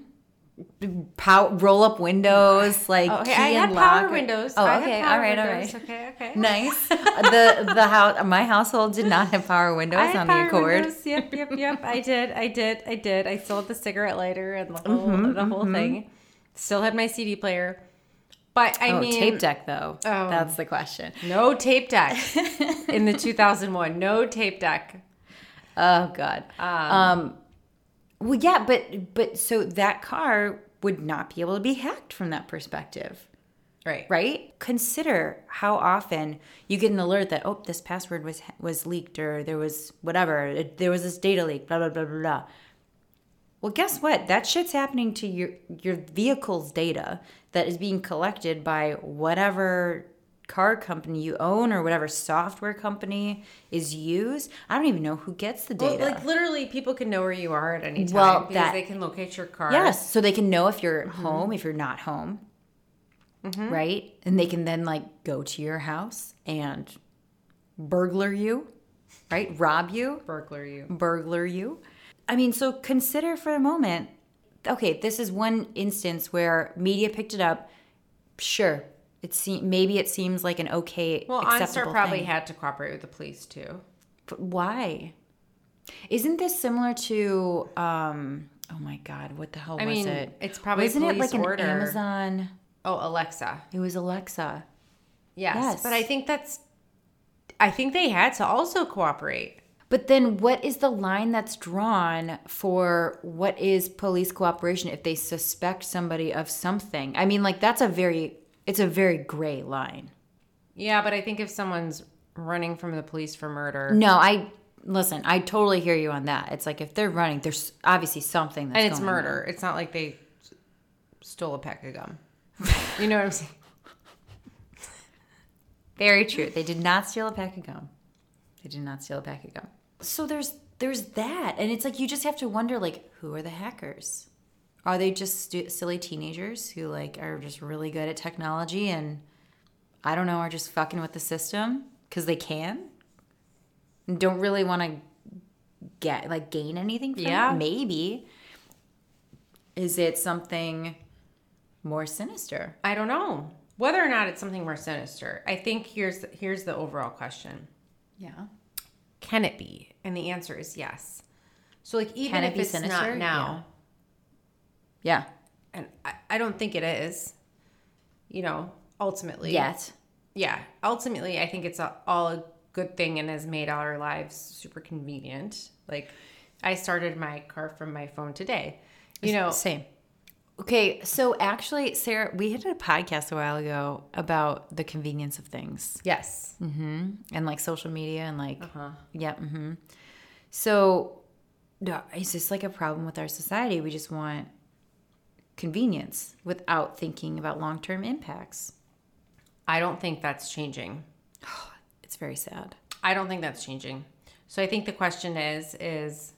A: Pow- roll up windows, like
B: okay,
A: key
B: I had
A: and
B: power
A: lock.
B: windows.
A: Oh, okay.
B: power
A: All right.
B: Windows.
A: right.
B: Okay. Okay.
A: Nice. the the house, my household did not have power windows on the Accord.
B: windows. Yep, yep, yep. I did. I did. I did. I sold the cigarette lighter and the whole
A: Mm-hmm,
B: the whole thing. Still had my CD player. But I
A: oh,
B: mean,
A: tape deck though.
B: Oh.
A: That's the question.
B: no tape deck in the 2001. No tape deck.
A: Oh God. Um, well, yeah, but but so that car would not be able to be hacked from that perspective.
B: Right.
A: right consider how often you get an alert that oh this password was was leaked or there was whatever it- there was this data leak blah blah blah blah blah well guess what that shit's happening to your your vehicle's data that is being collected by whatever car company you own or whatever software company is used i don't even know who gets the
B: Well,
A: data
B: like literally, people can know where you are at any time
A: Well,
B: because
A: that-
B: they can locate your car.
A: Yes, so they can know if you're
B: Mm-hmm.
A: home, if you're not home, right? And they can then like go to your house and burglar you, right? Rob you,
B: burglar you.
A: burglar you. I mean, so consider for a moment. Okay, this is one instance where media picked it up. Sure, it se- maybe it seems like an okay,
B: Well, OnStar probably
A: thing.
B: had to cooperate with the police too.
A: But why? Isn't this similar to um oh my god, what the hell
B: I
A: was
B: mean,
A: it?
B: it's probably
A: Wasn't it like an. Amazon?
B: Oh, Alexa.
A: It was Alexa.
B: Yes.
A: Yes.
B: But I think that's. I think they had to also cooperate.
A: But then what is the line that's drawn for what is police cooperation if they suspect somebody of something? I mean, like that's a very it's a very gray line.
B: Yeah, but I think if someone's running from the police for murder,
A: No, I listen, I totally hear you on that. It's like if they're running, there's obviously something that's
B: and it's
A: going on.
B: murder, it's not like they stole a pack of gum. You know what I'm saying?
A: Very true. They did not steal a pack of gum. They did not steal a pack of gum. So there's there's that, and it's like you just have to wonder like who are the hackers? Are they just stu- silly teenagers who like are just really good at technology and I don't know are just fucking with the system because they can? And don't really want to get like gain anything from
B: Yeah.
A: it? Maybe. Is it something more sinister?
B: I don't know whether or not it's something more sinister. I think here's here's the overall question:
A: Yeah.
B: Can it be? And the answer is yes. So like even
A: Can it
B: if
A: be
B: it's
A: sinister?
B: not now,
A: Yeah.
B: and I, I don't think it is. You know, ultimately,
A: Yet.
B: yeah. Ultimately, I think it's a, all a good thing and has made our lives super convenient. Like, I started my car from my phone today. You know,
A: Same. Okay, so actually, Sarah, we had a podcast a while ago about the convenience of things
B: yes.
A: and like social media and like,
B: Uh-huh.
A: yeah. hmm So, is this like a problem with our society? We just want convenience without thinking about long term impacts.
B: I don't think that's changing.
A: It's very sad.
B: I don't think that's changing. So I think the question is is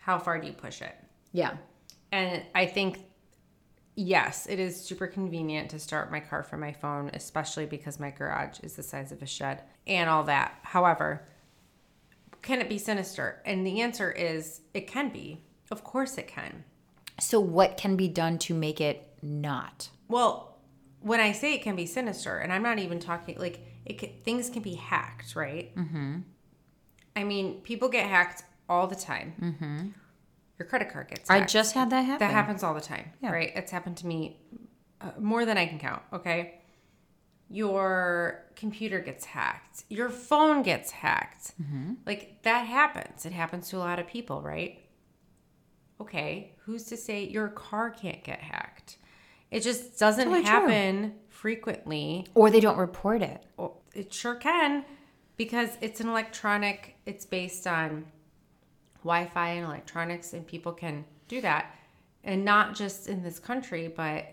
B: how far do you push it?
A: Yeah.
B: And I think yes, it is super convenient to start my car from my phone, especially because my garage is the size of a shed and all that. However, can it be sinister? And the answer is it can be. Of course it can.
A: So, what can be done to make it not?
B: Well, when I say it can be sinister, and I'm not even talking like it can, things can be hacked, right? Mm-hmm. I mean, people get hacked all the time. Mm-hmm. Your credit card gets.
A: I just had that happen.
B: that happens all the time,
A: Yeah.
B: right? It's happened to me uh, more than I can count. Okay, your computer gets hacked, your phone gets hacked,
A: Mm-hmm.
B: like that happens. It happens to a lot of people, right? Okay, who's to say your car can't get hacked? It just doesn't
A: Totally true.
B: happen frequently.
A: Or they don't report it.
B: It sure can because it's an electronic, it's based on Wi Fi and electronics, and people can do that. And not just in this country, but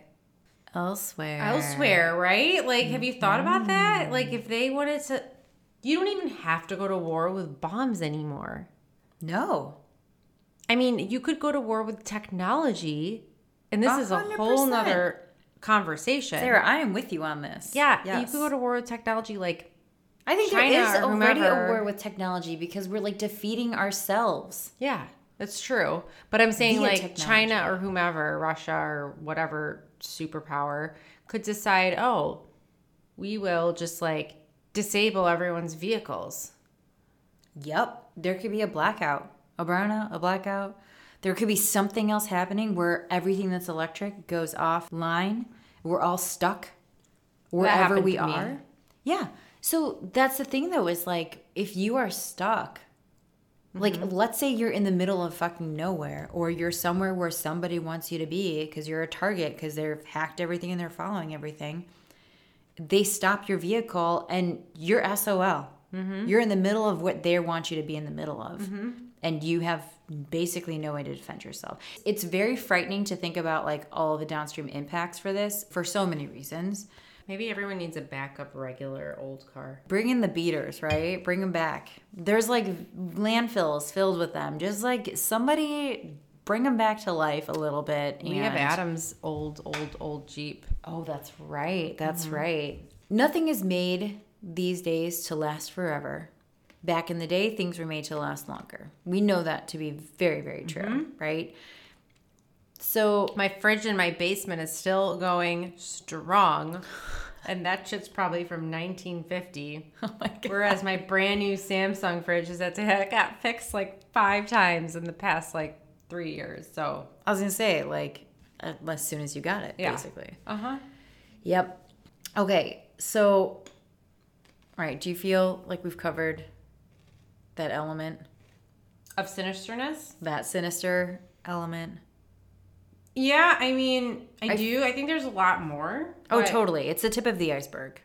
A: Elsewhere.
B: elsewhere, right? Like, have you thought about
A: Mm-hmm.
B: that? Like, if they wanted to, you don't even have to go to war with bombs anymore.
A: No.
B: I mean, you could go to war with technology, and this is a whole
A: 100%.
B: nother conversation.
A: Sarah, I am with you on this.
B: yeah, you
A: Yes.
B: could go to war with technology like
A: I think
B: China
A: there is already a war with technology because we're like defeating ourselves.
B: Yeah, that's true. But I'm saying
A: Via
B: like
A: technology.
B: China or whomever, Russia or whatever superpower could decide, oh, we will just like disable everyone's vehicles.
A: Yep. There could be a blackout, a brownout, a blackout. There could be something else happening where everything that's electric goes offline. We're all stuck wherever we
B: to me.
A: are. Yeah. So that's the thing though, is like if you are stuck, like
B: Mm-hmm.
A: let's say you're in the middle of fucking nowhere or you're somewhere where somebody wants you to be because you're a target because they've hacked everything and they're following everything. They stop your vehicle and you're SOL.
B: Mm-hmm.
A: You're in the middle of what they want you to be in the middle of. And you have basically no way to defend yourself. It's very frightening to think about like all the downstream impacts for this for so many reasons.
B: Maybe everyone needs a backup regular old car.
A: Bring in the beaters, right? Bring them back. There's like landfills filled with them. Just like somebody bring them back to life a little bit.
B: We have Adam's old, old, old Jeep.
A: Oh, that's right. That's
B: Mm-hmm.
A: right. Nothing is made these days to last forever. Back in the day, things were made to last longer. We know that to be very, very true,
B: Mm-hmm.
A: right? So,
B: My fridge in my basement is still going strong. And that shit's probably from 1950.
A: oh my God.
B: Whereas my brand new Samsung fridge is that it got fixed like five times in the past like three years. So,
A: I was gonna say, like, uh, as soon as you got it,
B: Yeah.
A: basically.
B: uh huh.
A: Yep. Okay, so, all right, do you feel like we've covered that element,
B: Of sinisterness?
A: that sinister element?
B: Yeah, I mean, I,
A: I-
B: do. I think there's a lot more.
A: Oh, totally. It's the tip of the iceberg.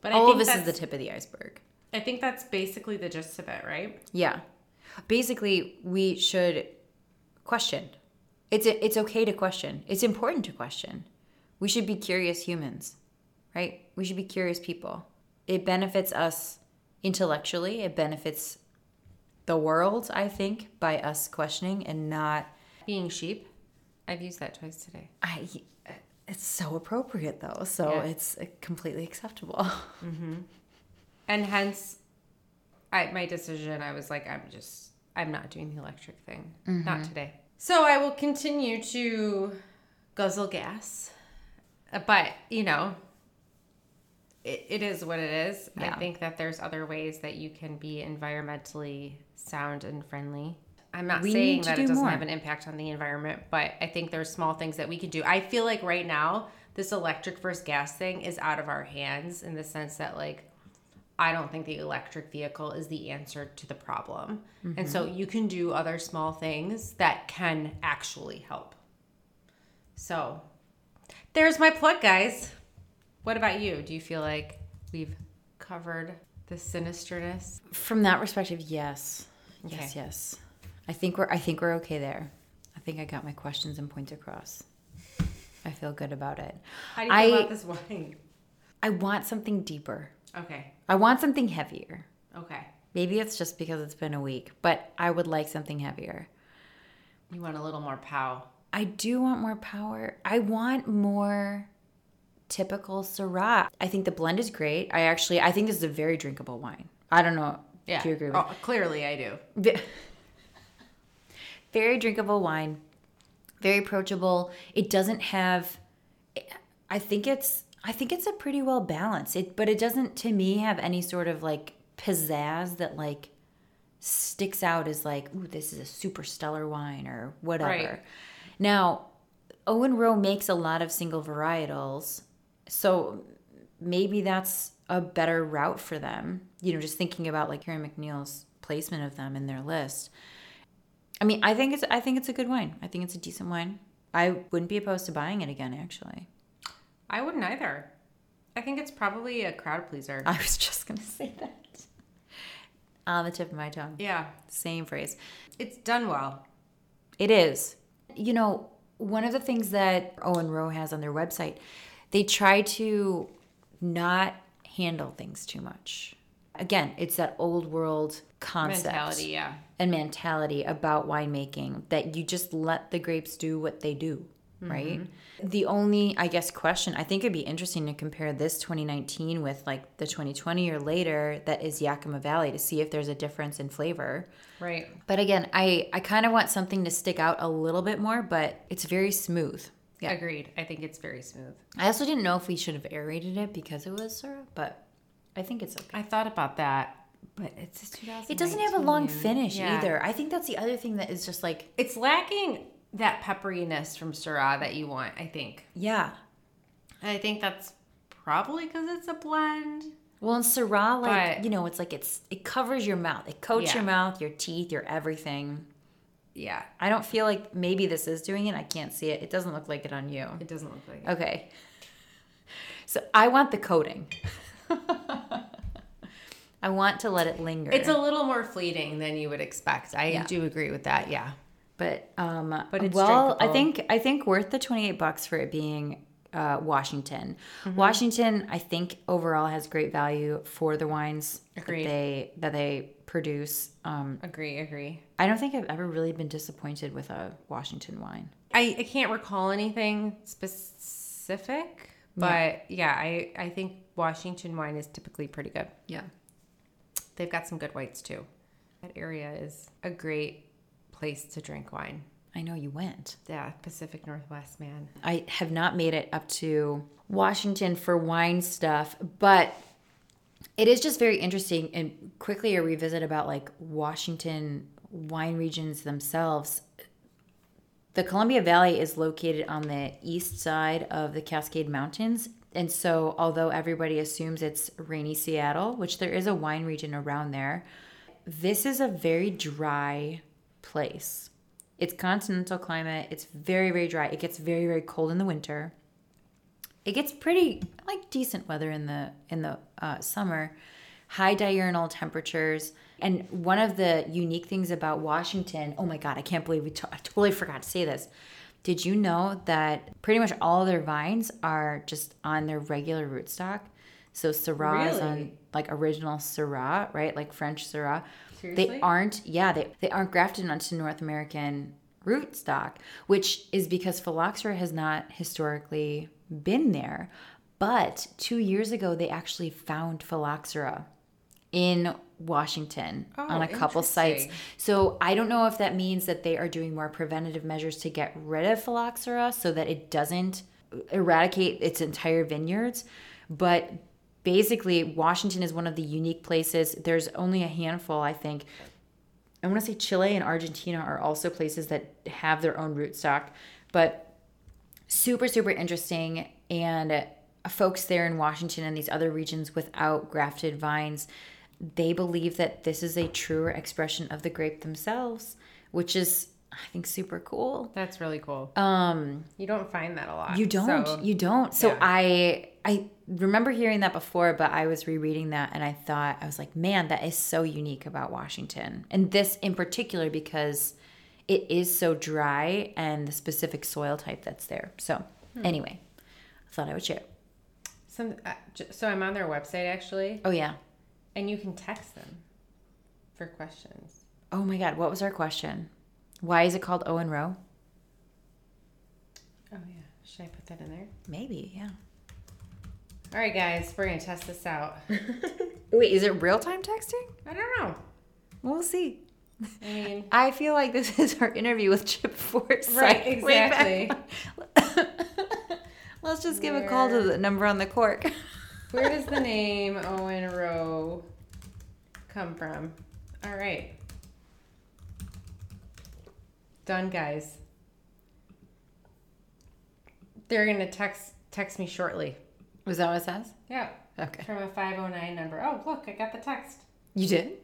B: But I
A: All
B: think
A: of this is the tip of the iceberg.
B: I think that's basically the gist of it, right?
A: Yeah. Basically, we should question. It's it's okay to question. It's important to question. We should be curious humans, right? We should be curious people. it benefits us intellectually. It benefits the world, I think, by us questioning and not.
B: Being sheep. I've used that twice today.
A: I. It's so appropriate though, so
B: Yeah.
A: it's uh, completely acceptable. Mm-hmm.
B: And hence, I, my decision, I was like, I'm just, I'm not doing the electric thing. Not mm-hmm. today. So I will continue to guzzle gas. Uh, But, you know, it, it is what it is.
A: Yeah.
B: I think that there's other ways that you can be environmentally sound and friendly. I'm not
A: We
B: saying that it doesn't
A: more.
B: have an impact on the environment, but I think there's small things that we can do. I feel like right now, this electric versus gas thing is out of our hands in the sense that, like, I don't think the electric vehicle is the answer to the problem. And so mm-hmm. you can do other small things that can actually help. So there's my plug, guys. What about you? Do you feel like we've covered the sinisterness?
A: From that perspective, yes. Yes, yes. I think we're I think we're okay there. I think I got my questions and points across. I feel good about it.
B: How do you feel
A: I-
B: about this wine?
A: I want something deeper.
B: Okay.
A: I want something heavier.
B: Okay.
A: Maybe it's just because it's been a week, but I would like something heavier.
B: You want a little more pow.
A: I do want more power. I want more typical Syrah. I think the blend is great. I actually I think this is a very drinkable wine. I don't know
B: Yeah.
A: if you agree with
B: Oh, clearly I do.
A: Ve- very drinkable wine very approachable it doesn't have i think it's i think it's a pretty well balanced it but it doesn't to me have any sort of like pizzazz that like sticks out as like ooh this is a super stellar wine or whatever
B: Right.
A: now Owen Roe makes a lot of single varietals so maybe that's a better route for them. You know, just thinking about like Karen MacNeil's placement of them in their list. I mean, I think it's I think it's a good wine. I think it's a decent wine. I wouldn't be opposed to buying it again. Actually,
B: I wouldn't either. I think it's probably a crowd pleaser.
A: I was just gonna say that on the tip of my tongue.
B: yeah.
A: Same phrase.
B: It's done well.
A: It is. You know, one of the things that Owen Roe has on their website, they try to not handle things too much. Again, it's that old world concept
B: Mentality, yeah.
A: and mentality about winemaking that you just let the grapes do what they do, right? Mm-hmm. The only, I guess, question I think it'd be interesting to compare this 2019 with like the 2020 or later that is Yakima Valley to see if there's a difference in flavor.
B: Right.
A: But again, I I kind of want something to stick out a little bit more, but it's very smooth. Yeah.
B: Agreed. I think it's very smooth.
A: I also didn't know if we should have aerated it because it was Syrah, but I think it's okay.
B: I thought about that, but it's 2000.
A: It doesn't have a long finish either. I think that's the other thing that is just like,
B: It's lacking that pepperiness from Syrah that you want, I think.
A: yeah.
B: And I think that's probably because it's a blend.
A: Well, in Syrah, like
B: But-
A: you know, it's like it's it covers your mouth, it coats
B: Yeah.
A: your mouth, your teeth, your everything.
B: Yeah.
A: I don't feel like maybe this is doing it. I can't see it. It doesn't look like it on you.
B: It doesn't look like it.
A: Okay. So I want the coating. I want to let it linger.
B: It's a little more fleeting than you would expect. I
A: Yeah.
B: do agree with that. Yeah.
A: but um
B: But it's
A: well, I think I think worth the 28 bucks for it being uh, Washington.
B: Mm-hmm.
A: Washington, I think overall has great value for the wines
B: Agreed.
A: that they that they produce. Um,
B: Agree, agree.
A: I don't think I've ever really been disappointed with a Washington wine.
B: I, I can't recall anything specific, but yeah, I, I think Washington wine is typically pretty good.
A: Yeah.
B: They've got some good whites too. That area is a great place to drink wine.
A: I know you went.
B: Yeah, Pacific Northwest, man.
A: I have not made it up to Washington for wine stuff, but it is just very interesting and quickly a revisit about like Washington wine regions themselves. The Columbia Valley is located on the east side of the Cascade Mountains. And so, although everybody assumes it's rainy Seattle, which there is a wine region around there, this is a very dry place. It's continental climate. It's very, very dry. It gets very, very cold in the winter. It gets pretty like decent weather in the in the uh, summer. High diurnal temperatures. And one of the unique things about Washington, oh my God, I can't believe we to- I totally forgot to say this. Did you know that pretty much all of their vines are just on their regular rootstock? So Syrah is on like original Syrah, right? Like French Syrah.
B: Seriously?
A: They aren't, yeah, they, they aren't grafted onto North American rootstock, which is because phylloxera has not historically been there. But two years ago, they actually found phylloxera in Washington
B: Oh,
A: on a oh, couple sites. So I don't know if that means that they are doing more preventative measures to get rid of phylloxera so that it doesn't eradicate its entire vineyards. But basically, Washington is one of the unique places. There's only a handful, I think. I want to say Chile and Argentina are also places that have their own rootstock, but super, super interesting. And folks there in Washington and these other regions without grafted vines, they believe that this is a truer expression of the grape themselves, which is, I think, super cool.
B: That's really cool.
A: Um,
B: You don't find that a lot.
A: you don't,
B: so-
A: you don't. So
B: yeah.
A: I, I remember hearing that before, but I was rereading that and I thought I was like, man, that is so unique about Washington, and this in particular because it is so dry and the specific soil type that's there. So
B: Hmm.
A: anyway, I thought I would share.
B: Some, uh, so I'm on their website actually,
A: Oh yeah.
B: And you can text them for questions.
A: Oh my God, what was our question? Why is it called Owen Roe?
B: Oh yeah, should I put that in there?
A: Maybe, yeah.
B: All right, guys, we're gonna test this out.
A: Wait, is it real time texting?
B: I don't know.
A: We'll see.
B: I mean,
A: I feel like this is our interview with Chip Forsyth.
B: Right, exactly.
A: Let's just give a call to the number on the cork.
B: Where does the name Owen Roe come from? All right, done, guys. They're gonna text text me shortly.
A: Was that what it says?
B: Yeah,
A: Okay.
B: from a five zero nine number. Oh, look, I got the text.
A: You did?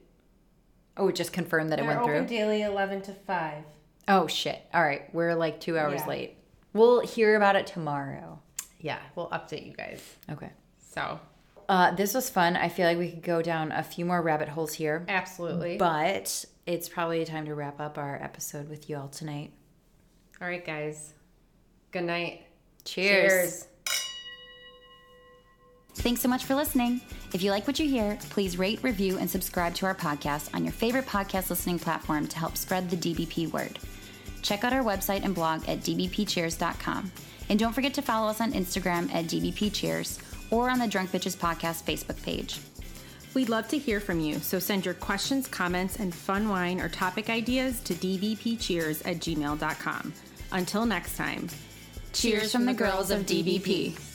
A: Oh, it just confirmed that it
B: They're
A: went
B: open
A: through?
B: daily, eleven to five.
A: Oh, shit. All right. We're like two hours
B: Yeah.
A: late. We'll hear about it tomorrow.
B: Yeah, we'll update you guys.
A: Okay.
B: So,
A: Uh, this was fun. I feel like we could go down a few more rabbit holes here,
B: absolutely.
A: but it's probably time to wrap up our episode with you all tonight.
B: All right, guys. Good night.
A: Cheers.
C: Thanks so much for listening. If you like what you hear, please rate, review, and subscribe to our podcast on your favorite podcast listening platform to help spread the DBP word. Check out our website and blog at dbpcheers.com. And don't forget to follow us on Instagram at dbpcheers or on the Drunk Bitches Podcast Facebook page.
D: We'd love to hear from you, so send your questions, comments, and fun wine or topic ideas to dbpcheers at gmail.com. Until next time,
C: Cheers from the girls of DBP.